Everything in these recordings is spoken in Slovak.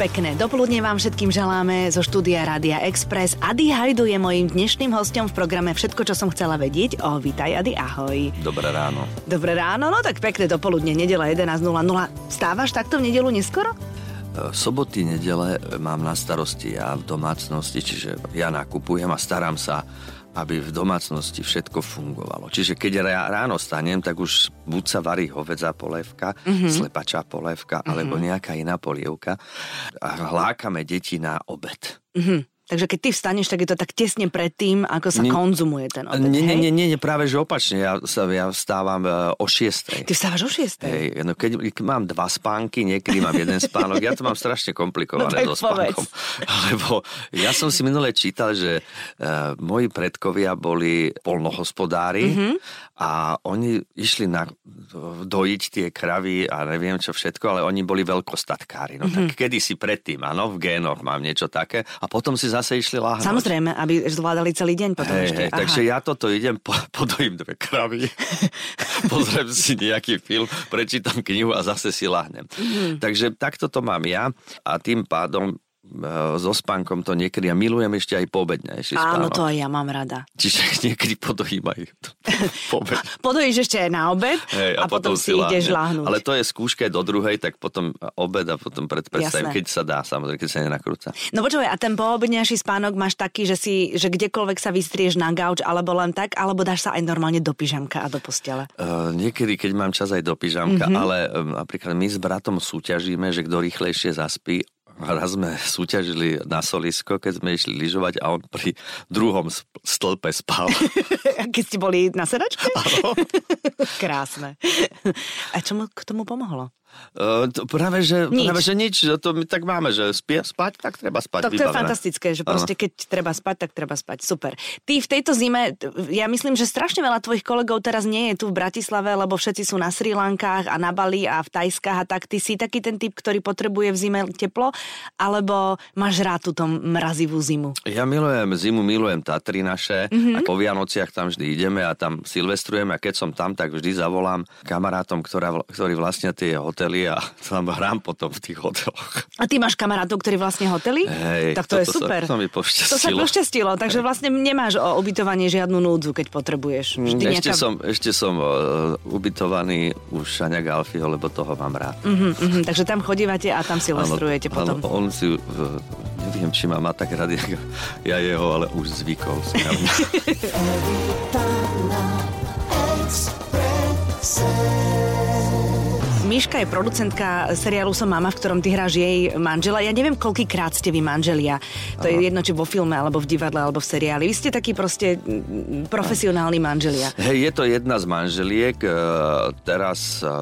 Pekné dopoludne vám všetkým želáme zo štúdia Rádia Express. Adi Hajdu je mojím dnešným hostom v programe Všetko, čo som chcela vedieť. O, vítaj Adi, ahoj. Dobré ráno. Dobré ráno, no tak pekné dopoludne, nedela 11.00. Stávaš takto v nedelu neskoro? E, Soboty, nedele mám na starosti ja v domácnosti, čiže ja nakupujem a starám sa aby v domácnosti všetko fungovalo. Čiže keď ráno stanem, tak už buď sa varí hovedzá polévka, mm-hmm. slepačá polévka, mm-hmm. alebo nejaká iná polievka a hlákame deti na obed. Mm-hmm. Takže keď ty vstaneš, tak je to tak tesne pred tým, ako sa nie, konzumuje ten obed, nie? Nie, nie, nie, práve že opačne. Ja, sa, ja vstávam uh, o 6. Ty vstávaš o 6. Hej, no keď mám dva spánky, niekedy mám jeden spánok, ja to mám strašne komplikované no, so spánkom. Lebo ja som si minule čítal, že uh, moji predkovia boli polnohospodári mm-hmm. a oni išli na, dojiť tie kravy a neviem čo všetko, ale oni boli veľkostatkári. No mm-hmm. tak kedysi predtým, áno, v génoch mám niečo také a potom si zase išli láhnuť. Samozrejme, aby zvládali celý deň potom hey, ešte. Hey, takže ja toto idem, po, podojím dve kravy, pozriem si nejaký film, prečítam knihu a zase si láhnem. Mm. Takže takto to mám ja a tým pádom so spánkom to niekedy a milujem ešte aj poobednejší spánok. Áno, to aj ja mám rada. Čiže niekedy podojím aj poobed. Podojíš ešte aj na obed hey, a, a potom, potom si ideš láhnuť. Ale to je skúška do druhej, tak potom obed a potom pred keď sa dá, samozrejme, keď sa nenakrúca. No počúvaj, a ten poobednejší spánok máš taký, že si, že kdekoľvek sa vystrieš na gauč, alebo len tak, alebo dáš sa aj normálne do pyžamka a do postele? Uh, niekedy, keď mám čas aj do pyžamka, mm-hmm. ale um, napríklad my s bratom súťažíme, že kto rýchlejšie zaspí, Raz sme súťažili na solisko, keď sme išli lyžovať a on pri druhom stĺpe spal. keď ste boli na sedačke? Krásne. A čo mu k tomu pomohlo? Uh, to práve, že, nič. práve, že nič. To my tak máme, že spie, spať, tak treba spať. To vybavené. je fantastické, že proste keď treba spať, tak treba spať. Super. Ty v tejto zime, ja myslím, že strašne veľa tvojich kolegov teraz nie je tu v Bratislave, lebo všetci sú na Sri Lankách a na Bali a v Tajskách a tak. Ty si taký ten typ, ktorý potrebuje v zime teplo, alebo máš rád túto mrazivú zimu? Ja milujem zimu, milujem Tatry naše mm-hmm. a po Vianociach tam vždy ideme a tam silvestrujeme a keď som tam, tak vždy zavolám kamarátom, ktorá, ktorí vlastne tie hotely hotely a tam hrám potom v tých hoteloch. A ty máš kamarátov, ktorí vlastne hotely? Hej, tak to je super. Sa, to mi pošťastilo. To sa pošťastilo, takže Hej. vlastne nemáš o ubytovanie žiadnu núdzu, keď potrebuješ. Vždy ešte, nejaká... som, ešte som uh, ubytovaný u Šania Galfiho, lebo toho mám rád. Uh-huh, uh-huh, takže tam chodívate a tam si lestrujete potom. Áno, on si, uh, neviem, či ma má tak rád, ja jeho, ale už zvykol si na mňa. Miška je producentka seriálu Som mama, v ktorom ty hráš jej manžela. Ja neviem, koľkýkrát ste vy manželia. To Aha. je jedno, či vo filme, alebo v divadle, alebo v seriáli. Vy ste takí proste profesionálni manželia. Hej, je to jedna z manželiek. E, teraz, e,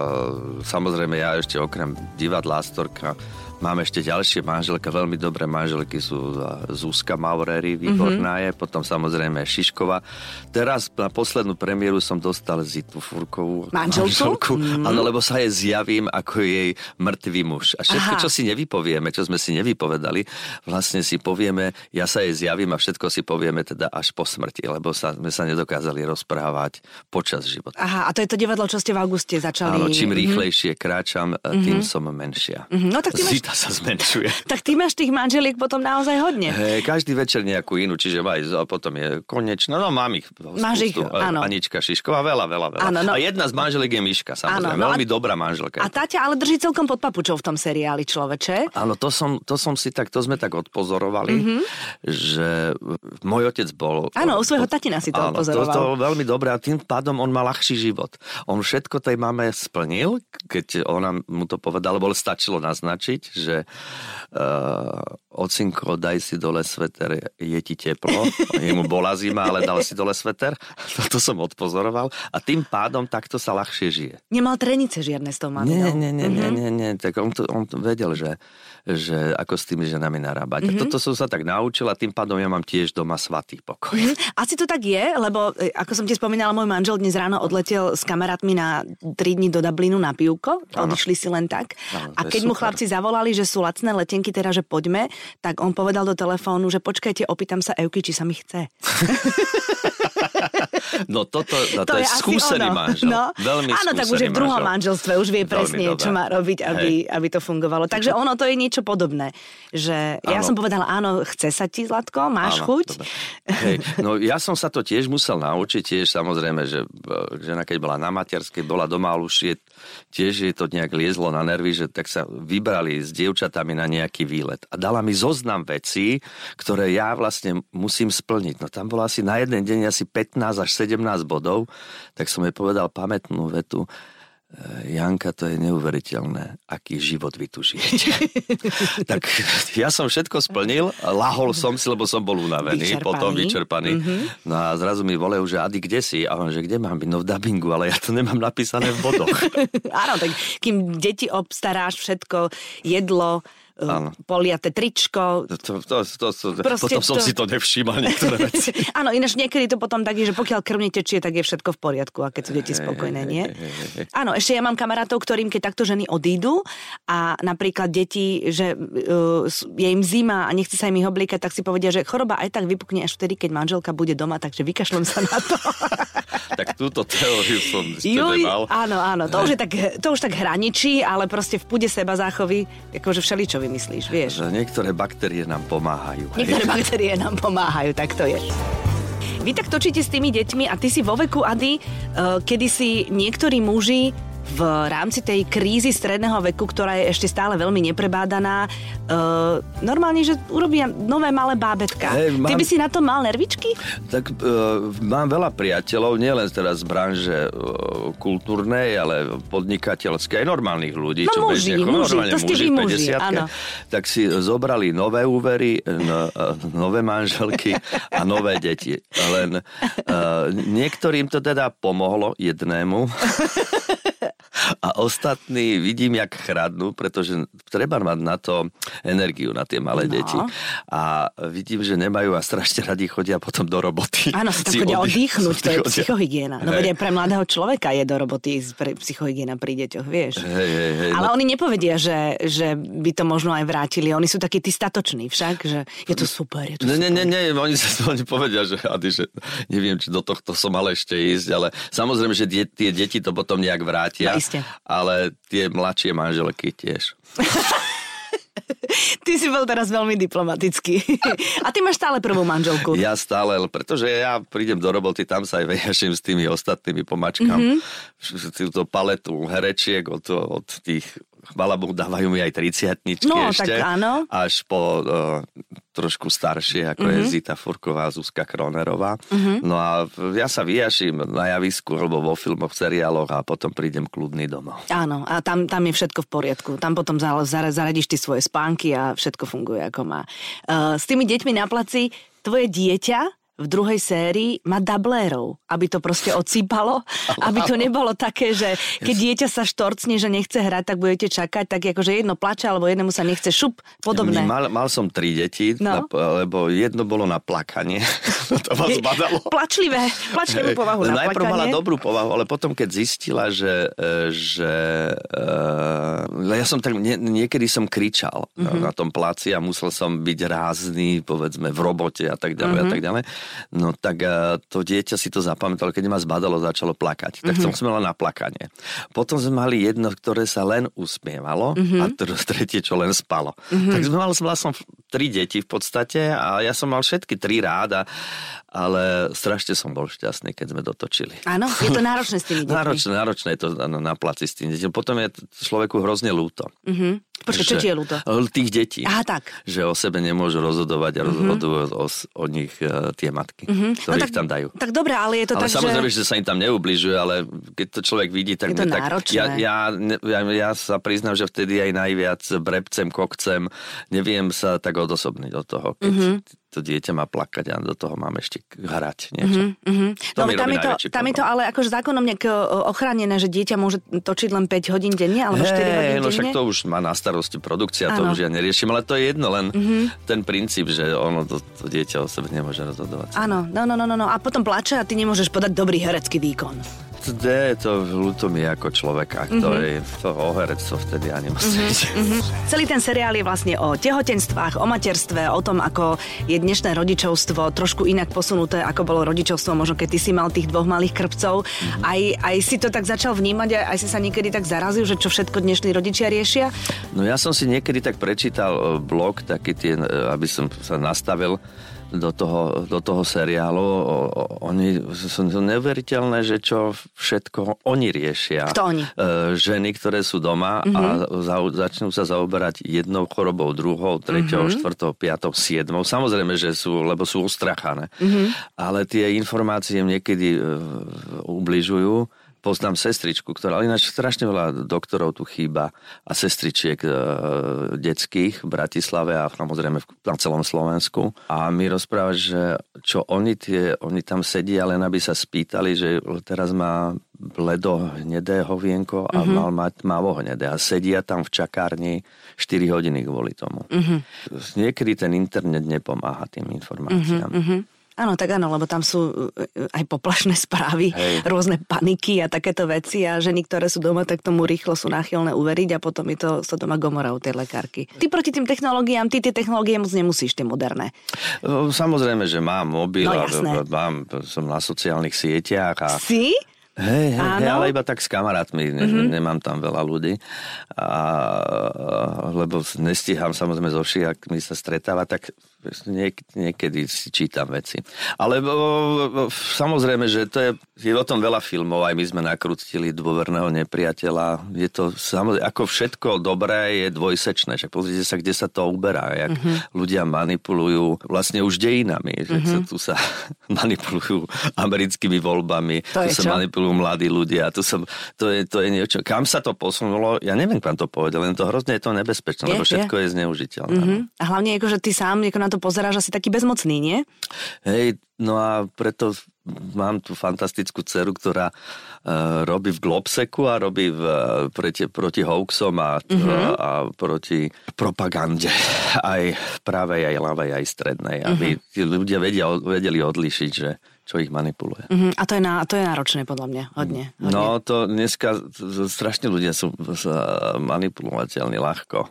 samozrejme, ja ešte okrem divadla Astorka Mám ešte ďalšie manželka, veľmi dobré manželky sú Zuzka Maurery, výborná mm-hmm. je, potom samozrejme Šiškova. Teraz na poslednú premiéru som dostal Zitu Furkovú manželku, mm-hmm. áno, lebo sa jej zjavím ako jej mŕtvý muž. A všetko, Aha. čo si nevypovieme, čo sme si nevypovedali, vlastne si povieme, ja sa jej zjavím a všetko si povieme teda až po smrti, lebo sa, sme sa nedokázali rozprávať počas života. Aha, a to je to divadlo, čo ste v auguste začali. Áno, čím mm-hmm. rýchlejšie kráčam, tým mm-hmm. som menšia. Mm-hmm. No tak ty máš sa zmenšuje. tak ty máš tých manželiek potom naozaj hodne. Hey, každý večer nejakú inú, čiže aj, a potom je konečná. No mám ich. Máš ich, áno. Anička Šišková, veľa, veľa, veľa. Áno, no. A jedna z manželiek je Miška, samozrejme. Áno, no veľmi a... dobrá manželka. A Táťa ale drží celkom pod papučou v tom seriáli človeče. Áno, to som, to som si tak, to sme tak odpozorovali, mm-hmm. že môj otec bol... Áno, u svojho tatina si to áno, odpozoroval. To, to veľmi dobré a tým pádom on má ľahší život. On všetko tej mame splnil, keď ona mu to povedala, bolo stačilo naznačiť, že uh, ocinko, daj si dole sveter, je ti teplo. Jemu bola zima, ale dal si dole sveter. Toto som odpozoroval. A tým pádom takto sa ľahšie žije. Nemal trenice žiadne s tou maminou. Nie, nie, nie, mm-hmm. nie, nie, nie. Tak on, to, on to vedel, že, že ako s tými ženami narábať. Mm-hmm. A toto som sa tak naučil a tým pádom ja mám tiež doma svatý pokoj. Mm-hmm. Asi to tak je, lebo e, ako som ti spomínala, môj manžel dnes ráno odletel s kamarátmi na 3 dní do Dublinu na pivko. Odišli si len tak. Ano, a keď mu chlapci zavolali, že sú lacné letenky, teda, že poďme, tak on povedal do telefónu, že počkajte, opýtam sa Euky, či sa mi chce. no toto, no, to, to je, je skúsený ono. manžel. No. Veľmi Áno, tak už je v druhom manžel. manželstve, už vie presne, čo má robiť, aby, aby to fungovalo. Takže ono to je niečo podobné. Že ja som povedala, áno, chce sa ti, Zlatko, máš áno, chuť? Hej, no ja som sa to tiež musel naučiť, tiež samozrejme, že žena keď bola na materskej, bola doma, ale už je, tiež je to nejak liezlo na nervy, že tak sa vybrali s dievčatami na nejaký výlet. A dala mi zoznam vecí, ktoré ja vlastne musím splniť. No tam bolo asi na jeden deň asi 15 až 17 bodov, tak som jej povedal pamätnú vetu, e, Janka, to je neuveriteľné, aký život vy tu žijete. tak ja som všetko splnil, lahol som si, lebo som bol unavený, vyčerpaný. potom vyčerpaný. Mm-hmm. No a zrazu mi volajú, že Adi, kde si? A on, že kde mám byť? No v dubbingu, ale ja to nemám napísané v bodoch. Áno, tak kým deti obstaráš všetko, jedlo, Áno. poliate tričko. To, to, to, to, to, potom som to... si to nevšímal niektoré veci. Áno, ináč niekedy to potom tak je, že pokiaľ krv netečie, tak je všetko v poriadku a keď sú deti spokojné, nie? Áno, ešte ja mám kamarátov, ktorým keď takto ženy odídu a napríklad deti, že uh, je im zima a nechce sa im ich obliekať, tak si povedia, že choroba aj tak vypukne až vtedy, keď manželka bude doma, takže vykašlem sa na to. tak túto teóriu som Juj, nemal. Áno, áno, to už, je tak, to už tak hraničí, ale proste v pude seba záchovy, akože všeličo vymyslíš, vieš. Že niektoré baktérie nám pomáhajú. Niektoré hej. baktérie nám pomáhajú, tak to je. Vy tak točíte s tými deťmi a ty si vo veku, Ady, uh, kedy si niektorí muži v rámci tej krízy stredného veku, ktorá je ešte stále veľmi neprebádaná, uh, normálne, že urobia nové malé bábetka. Hey, mám... Ty by si na to mal nervičky? Tak uh, mám veľa priateľov, nielen teraz z branže uh, kultúrnej, ale podnikateľskej, aj normálnych ľudí. No čo muži, bežne, muži, to ste muži, vy muži, áno. Tak si zobrali nové úvery, no, nové manželky a nové deti. Len uh, niektorým to teda pomohlo jednému. a ostatní vidím, jak chradnú, pretože treba mať na to energiu, na tie malé no. deti. A vidím, že nemajú a strašne radi chodia potom do roboty. Áno, sa tak chodia oddychnúť, to je psychohygiena. No veď pre mladého človeka je do roboty psychohygiena pri deťoch, vieš. Hej, hej, hej, Ale no... oni nepovedia, že, že by to možno aj vrátili. Oni sú takí tí statoční však, že je to super, je to ne, super. Nie, nie, nie, oni, oni povedia, že, Ady, že neviem, či do tohto som mal ešte ísť, ale samozrejme, že die, tie deti to potom nejak vrátia. No, ale tie mladšie manželky tiež. Ty si bol teraz veľmi diplomatický. A ty máš stále prvú manželku. Ja stále, pretože ja prídem do roboty, tam sa aj vejaším s tými ostatnými pomačkám. Mm-hmm. Túto paletu herečiek od, od tých chvala Bohu, dávajú mi aj 30 no, ešte. Tak áno. Až po uh, trošku staršie, ako mm-hmm. je mhm. Zita Furková, Zuzka Kronerová. Mm-hmm. No a ja sa vyjaším na javisku, alebo vo filmoch, seriáloch a potom prídem kľudný domov. Áno, a tam, tam je všetko v poriadku. Tam potom zaradíš ty svoje spánky a všetko funguje ako má. Uh, s tými deťmi na placi tvoje dieťa v druhej sérii má dablérov, aby to proste odsýpalo, aby to nebolo také, že keď dieťa sa štorcne, že nechce hrať, tak budete čakať, tak akože jedno plače, alebo jednému sa nechce šup, podobné. Mal, mal som tri deti, no. lebo jedno bolo na plakanie. to ma zbadalo. Plačlivé, plačlivú povahu na Najprv plakanie. mala dobrú povahu, ale potom keď zistila, že, e, že uh, ja som tak, nie, niekedy som kričal mm-hmm. na tom placi a musel som byť rázny, povedzme, v robote a tak ďalej mm-hmm. a mhm. tak ďalej. No tak eh, to dieťa si to zapamätalo, keď ma zbadalo, začalo plakať. Tak mm-hmm. som na plakanie. Potom sme mali jedno, ktoré sa len usmievalo mm-hmm. a tretie, čo len spalo. Mm-hmm. Tak sme mali vlastne tri deti v podstate a ja som mal všetky tri ráda, ale strašne som bol šťastný, keď sme dotočili. Áno, je to náročné s tými deťmi. Náročné, náročné je to na, na placi s tými deťmi. Potom je človeku hrozne ľúto. Mm-hmm. Počkej, čo ti je ľúto? Tých detí. Aha, tak. Že o sebe nemôžu rozhodovať a mhm. rozhodujú mm-hmm. o, o nich uh, tie matky, mm-hmm. ktoré no, tak, tam dajú. Tak dobre, ale je to ale tak, samozrejme, že... že sa im tam neubližuje, ale keď to človek vidí, tak... Je to tak náročné. ja, ja, ja, ja sa priznám, že vtedy aj najviac brebcem, kokcem, neviem sa tak odosobniť od toho, keď mm-hmm to dieťa má plakať a do toho mám ešte hrať niečo. Mm-hmm, mm-hmm. To no, tam, je to, tam je to ale akože zákonom nejak ochránené, že dieťa môže točiť len 5 hodín denne alebo hey, 4 hodín denne? no však to už má na starosti produkcia, ano. to už ja neriešim, ale to je jedno, len mm-hmm. ten princíp, že ono to, to dieťa o sebe nemôže rozhodovať. Áno, no, no, no, no, no a potom plače a ty nemôžeš podať dobrý herecký výkon. To, je, to ľúto mi ako človeka. Mm-hmm. To mhm. je to o herectvo vtedy ani mm-hmm. mm-hmm. Celý ten seriál je vlastne o tehotenstvách, o materstve, o tom, ako je dnešné rodičovstvo trošku inak posunuté, ako bolo rodičovstvo, možno keď ty si mal tých dvoch malých krpcov. Mm-hmm. Aj, aj si to tak začal vnímať, aj si sa niekedy tak zarazil, že čo všetko dnešní rodičia riešia? No ja som si niekedy tak prečítal e, blog, taký tie, e, aby som sa nastavil do toho, do toho seriálu. O, o, oni sú neuveriteľné, že čo všetko oni riešia. Kto oni? E, ženy, ktoré sú doma mm-hmm. a mhm. za, začnú sa zaoberať jednou chorobou, druhou, treťou, mm-hmm. štvrtou, piatou, siedmou. Samozrejme, že sú, lebo sú ustrachané. Mm-hmm. Ale tie informácie niekedy e, ubližujú poznám sestričku, ktorá, ale ináč strašne veľa doktorov tu chýba a sestričiek e, detských v Bratislave a samozrejme na celom Slovensku. A mi rozpráva, že čo oni, tie, oni tam sedia, len aby sa spýtali, že teraz má bledo hnedé hovienko a mm-hmm. mal mať mavo hnedé. A sedia tam v čakárni 4 hodiny kvôli tomu. Mm-hmm. Niekedy ten internet nepomáha tým informáciám. Mm-hmm. Áno, tak áno, lebo tam sú e, aj poplašné správy, Hej. rôzne paniky a takéto veci a ženy, ktoré sú doma, tak tomu rýchlo sú náchylné uveriť a potom je to sa doma gomora u tej lekárky. Ty proti tým technológiám, ty tie technológie moc nemusíš, tie moderné. Samozrejme, že mám mobil no, a mám, som na sociálnych sieťach. A... Si? Hej, hej, ale iba tak s kamarátmi, mm-hmm. nemám tam veľa ľudí, a, lebo nestíham samozrejme so všakmi sa stretávať, tak niek- niekedy si čítam veci. Ale o, samozrejme, že to je, je o tom veľa filmov, aj my sme nakrútili dôverného nepriateľa. Je to samozrejme, ako všetko dobré je dvojsečné. Však pozrite sa, kde sa to uberá, jak mm-hmm. ľudia manipulujú vlastne už dejinami, že mm-hmm. sa, tu sa manipulujú americkými voľbami, to tu sa čo? manipulujú mladí ľudia, tu sa, to, je, to je niečo. Kam sa to posunulo, ja neviem, kam to povedal, len to hrozne je to nebezpečné, je, lebo všetko je, je zneužiteľné. Mm-hmm. A hlavne, akože ty sám ako na to pozeráš asi taký bezmocný, nie? Hej, no a preto mám tú fantastickú dceru, ktorá uh, robí v Globseku a robí v, proti, proti hoaxom a, mm-hmm. a, proti propagande aj pravej, aj ľavej, aj strednej, mm-hmm. aby tí ľudia vedia, vedeli odlišiť, že čo ich manipuluje. Uh-huh. A to je, na, to je náročné podľa mňa, hodne, hodne. No to dneska strašne ľudia sú manipulovateľní ľahko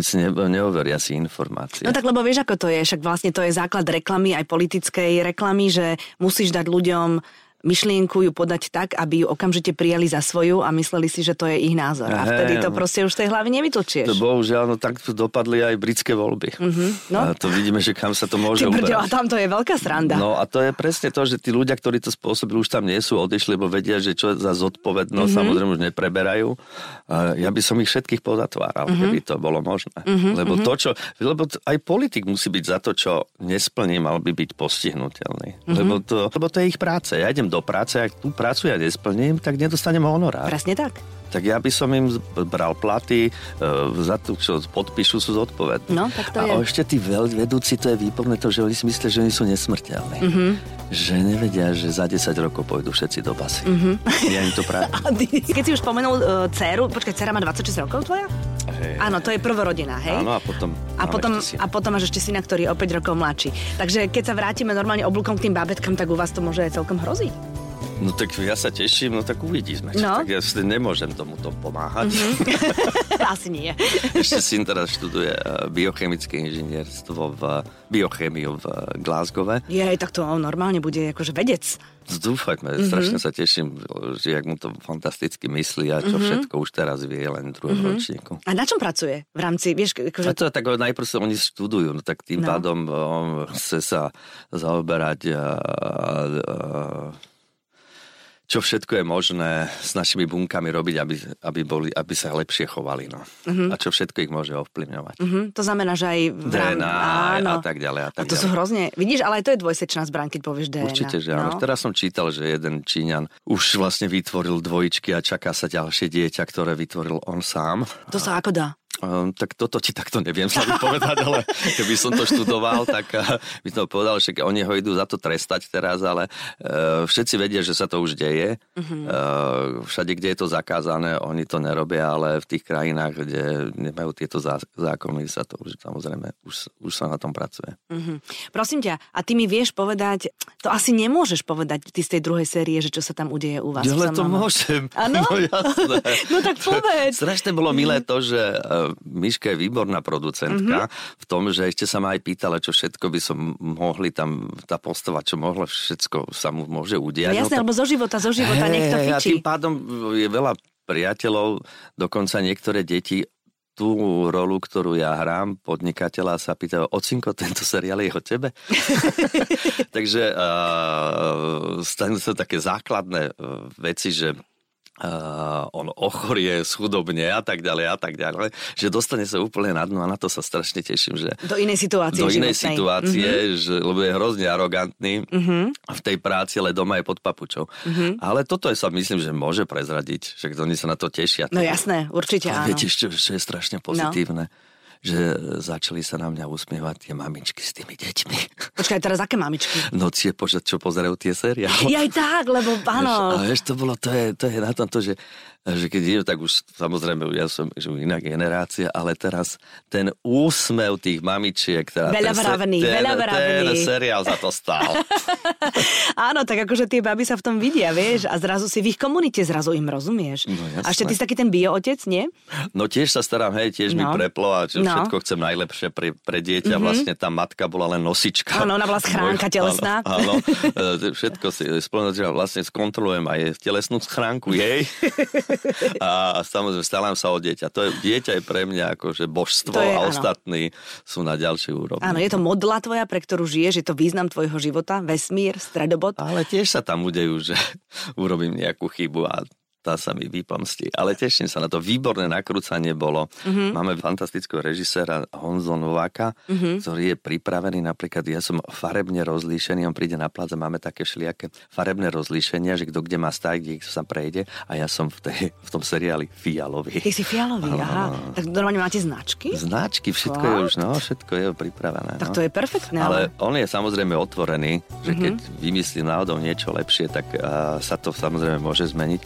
si ne, neoveria si informácie. No tak lebo vieš, ako to je, však vlastne to je základ reklamy, aj politickej reklamy, že musíš dať ľuďom myšlienku ju podať tak, aby ju okamžite prijali za svoju a mysleli si, že to je ich názor. A vtedy to proste už z tej hlavy nevytočieš. To bohužiaľ, no tak dopadli aj britské voľby. Uh-huh. No. A to vidíme, že kam sa to môže uberať. A tam to je veľká sranda. No a to je presne to, že tí ľudia, ktorí to spôsobili, už tam nie sú, odišli, lebo vedia, že čo za zodpovednosť, uh-huh. samozrejme už nepreberajú. A ja by som ich všetkých pozatváral, uh-huh. keby to bolo možné. Uh-huh. Lebo to, čo, lebo aj politik musí byť za to, čo nesplní, mal by byť postihnutelný. Uh-huh. Lebo, to, lebo to je ich práce. Ja idem do práce, ak tú prácu ja nesplním, tak nedostanem honorár. Presne tak tak ja by som im bral platy, e, za to, čo podpíšu, sú zodpovední. No, tak to a je. ešte tí vedúci, to je výborné to, že oni si myslia, že oni sú nesmrteľní. Mm-hmm. Že nevedia, že za 10 rokov pôjdu všetci do basy. Mm-hmm. Ja im to práve. Keď si už spomenul uh, dceru, počkaj, dcera má 26 rokov tvoja? Hej, Áno, to je prvorodina, hej? Áno, a potom, a potom, a potom máš ešte syna, ktorý je o 5 rokov mladší. Takže keď sa vrátime normálne oblúkom k tým babetkám, tak u vás to môže aj celkom hroziť. No tak ja sa teším, no tak uvidíme. No. Tak ja nemôžem tomuto pomáhať. Mm-hmm. Asi nie. Ešte syn teraz študuje eh, biochemické inžinierstvo v biochemiu v Glasgow. Je, tak to on normálne bude akože vedec. Dúfajme, mm-hmm. strašne sa teším, že jak mu to fantasticky myslí a čo mm-hmm. všetko už teraz vie len druhého mm-hmm. ročníku. A na čom pracuje v rámci, vieš, akože... A to tak najprv sa oni študujú, no tak tým no. pádom on chce sa zaoberať a, a čo všetko je možné s našimi bunkami robiť, aby, aby, boli, aby sa lepšie chovali. No. Uh-huh. A čo všetko ich môže ovplyvňovať. Uh-huh. To znamená, že aj... V rám... DNA áno. a tak ďalej. A, tak a to ďalej. sú hrozne... Vidíš, ale aj to je dvojsečná zbraň, keď povieš DNA. Určite, že áno. No. Teraz som čítal, že jeden Číňan už vlastne vytvoril dvojičky a čaká sa ďalšie dieťa, ktoré vytvoril on sám. To sa ako dá? Um, tak toto ti takto neviem sa povedať, ale keby som to študoval, tak uh, by to povedal, že oni ho idú za to trestať teraz, ale uh, všetci vedia, že sa to už deje. Uh-huh. Uh, všade, kde je to zakázané, oni to nerobia, ale v tých krajinách, kde nemajú tieto zá- zákony, sa to už samozrejme, už, už sa na tom pracuje. Uh-huh. Prosím ťa, a ty mi vieš povedať, to asi nemôžeš povedať ty z tej druhej série, že čo sa tam udeje u vás. Ale to môžem. Áno? No jasné. no tak povedz. Strašne bolo milé to, že Miška je výborná producentka mm-hmm. v tom, že ešte sa ma aj pýtala, čo všetko by som mohli tam, tá postava, čo mohlo všetko sa mu môže udiať. No jasné, no, lebo zo života, zo života, hey, niekto fičí. A tým pádom je veľa priateľov, dokonca niektoré deti tú rolu, ktorú ja hrám, podnikateľa sa pýtajú, ocinko, tento seriál je o tebe? Takže uh, stanú sa také základné veci, že uh, on ochorie, schudobne a tak ďalej a tak ďalej, že dostane sa úplne na dno a na to sa strašne teším, že... Do inej situácie. Do inej životnej. situácie, mm-hmm. že, lebo je hrozne arogantný mm-hmm. v tej práci, ale doma je pod papučou. Mm-hmm. Ale toto je sa myslím, že môže prezradiť, že oni sa na to tešia. No jasné, určite a áno. Viete, čo, čo je strašne pozitívne? No že začali sa na mňa usmievať tie mamičky s tými deťmi. Počkaj, teraz aké mamičky? No tie, čo pozerajú tie seriály. Ja aj tak, lebo áno. A vieš, to bolo, to je, to je na tom to, že že keď idem, tak už samozrejme, ja som že iná generácia, ale teraz ten úsmev tých mamičiek, teda veľa ten, vravený, ten, veľa vravený. ten seriál za to stál. Áno, tak akože tie baby sa v tom vidia, vieš, a zrazu si v ich komunite, zrazu im rozumieš. No, jasné. a ešte ty si taký ten bio-otec, nie? No tiež sa starám, hej, tiež no. mi preplo a čo, no. Všetko chcem najlepšie pre, pre dieťa. Mm-hmm. Vlastne tá matka bola len nosička. Áno, ona bola schránka telesná. Áno, áno e, všetko si spolnotil, vlastne skontrolujem aj telesnú schránku jej. a samozrejme starám sa o dieťa. To je, dieťa je pre mňa akože božstvo je, a áno. ostatní sú na ďalšej úrovni. Áno, je to modla tvoja, pre ktorú žiješ, je to význam tvojho života, vesmír, stredobod. Ale tiež sa tam udejú, že urobím nejakú chybu a tá sa mi vypomstí. Ale teším sa na to. Výborné nakrúcanie bolo. Uh-huh. Máme fantastického režiséra Honzo Nováka, uh-huh. ktorý je pripravený. Napríklad ja som farebne rozlíšený, on príde na plac a máme také všelijaké farebné rozlíšenia, že kto kde má stať, kde sa prejde a ja som v, tej, v tom seriáli fialový. Ty si fialový, aha. aha. Tak normálne máte značky? Značky, všetko wow. je už, no, všetko je pripravené. Tak no. to je perfektné. Ale... ale on je samozrejme otvorený, že uh-huh. keď vymyslí náhodou niečo lepšie, tak uh, sa to samozrejme môže zmeniť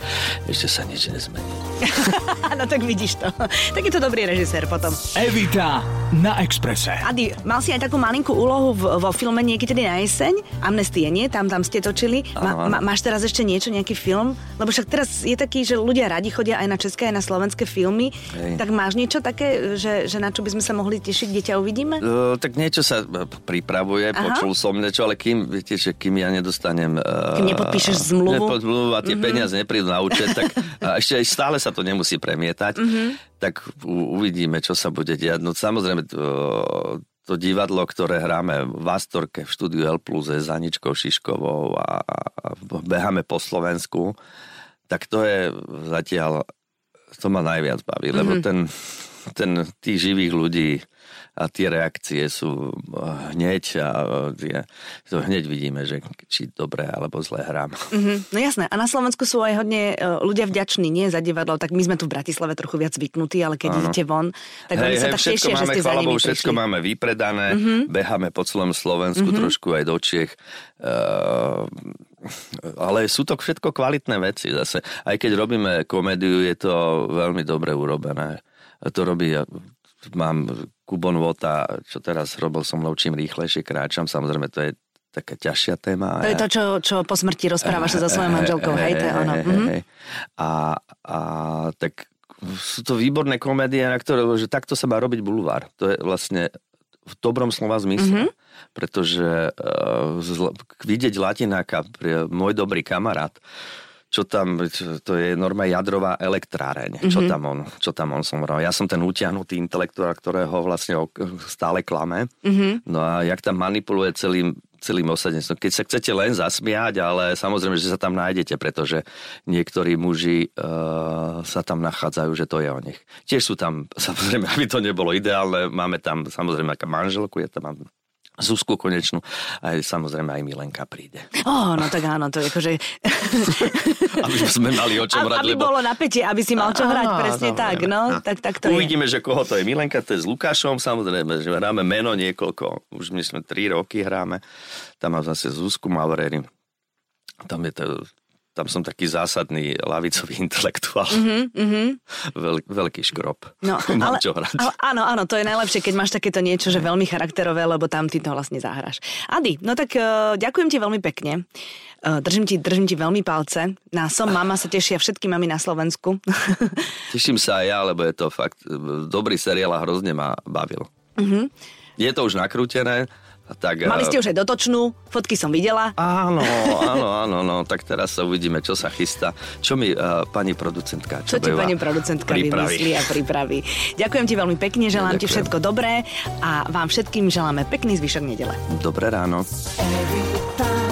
ešte sa nič nezmení. no tak vidíš to. Tak je to dobrý režisér potom. Evita na Exprese. Adi, mal si aj takú malinkú úlohu v, vo filme niekedy na jeseň? Amnestie, nie? Tam, tam ste točili. Ma, ma, máš teraz ešte niečo, nejaký film? Lebo však teraz je taký, že ľudia radi chodia aj na české, aj na slovenské filmy. Hej. Tak máš niečo také, že, že na čo by sme sa mohli tešiť, kde ťa uvidíme? Uh, tak niečo sa e, pripravuje, Aha. počul som niečo, ale kým, viete, že kým ja nedostanem... Uh, kým nepodpíšeš zmluvu? Nepodmluvu a tie mm-hmm. peniaze neprídu na účet, tak a ešte aj stále sa to nemusí premietať, mm-hmm. tak u, uvidíme, čo sa bude diať. No samozrejme, to, to divadlo, ktoré hráme v Astorke v štúdiu L s Aničkou Šiškovou a, a beháme po Slovensku, tak to je zatiaľ, to ma najviac baví, mm-hmm. lebo mhm. ten, ten, tých živých ľudí a tie reakcie sú eh, hneď a eh, tie, to hneď vidíme, že či dobre alebo zle hrám. Mm-hmm, no jasné. A na Slovensku sú aj hodne eh, ľudia vďační, nie za divadlo, tak my sme tu v Bratislave trochu viac zvyknutí, ale keď ano. idete von, tak hej, oni sa hej, tak tešia, máme, že ste za nimi Všetko máme vypredané, mm-hmm. beháme po celom Slovensku, mm-hmm. trošku aj do Čiech. Uh, ale sú to všetko kvalitné veci zase. Aj keď robíme komédiu, je to veľmi dobre urobené. To robí mám Kubon Vota, čo teraz robil som mnou, čím rýchlejšie kráčam, samozrejme to je taká ťažšia téma. To je to, čo, čo po smrti rozprávaš sa so svojou manželkou, hej, to je ono. Mhm. A, a tak sú to výborné komédie, na ktoré, že takto sa má robiť bulvár. To je vlastne v dobrom slova zmysle. Mm-hmm. Pretože uh, vidieť Latináka, môj dobrý kamarát, čo tam, to je norma jadrová elektráreň, čo, mm-hmm. tam on, čo tam on som hovoril. Ja som ten utiahnutý intelektuál, ktorého vlastne stále klame. Mm-hmm. No a jak tam manipuluje celým, celým osadenstvom. Keď sa chcete len zasmiať, ale samozrejme, že sa tam nájdete, pretože niektorí muži uh, sa tam nachádzajú, že to je o nich. Tiež sú tam, samozrejme, aby to nebolo ideálne, máme tam samozrejme aká manželku, ja tam mám Zuzku konečnú. A samozrejme aj Milenka príde. Ó, oh, no tak áno, to je akože... aby sme mali o čom hrať. Aby lebo... bolo napätie, aby si mal čo hrať, presne no, tak, no. Tak, tak to Uvidíme, je. že koho to je. Milenka to je s Lukášom, samozrejme, že hráme meno niekoľko. Už my sme tri roky hráme. Tam mám zase Zuzku Mavrery. Tam je to tam som taký zásadný lavicový intelektuál. Mm-hmm, mm-hmm. Veľ, veľký škrob. No, Mám ale, čo hrať. Ale, áno, áno, to je najlepšie, keď máš takéto niečo, že veľmi charakterové, lebo tam ty to vlastne zahraš. Ady, no tak uh, ďakujem ti veľmi pekne. Uh, držím, ti, držím ti veľmi palce. Na Som mama sa tešia všetky mami na Slovensku. Teším sa aj ja, lebo je to fakt e, dobrý seriál a hrozne ma bavil. Mm-hmm. Je to už nakrútené, tak, Mali eh, ste už aj dotočnú, fotky som videla. Áno, áno, áno, no, tak teraz sa uvidíme, čo sa chystá. Čo mi uh, pani producentka Čo ti pani producentka pripraví. vymyslí a pripraví. Ďakujem ti veľmi pekne, želám no, ti všetko dobré a vám všetkým želáme pekný zvyšok nedele. Dobré ráno. Every time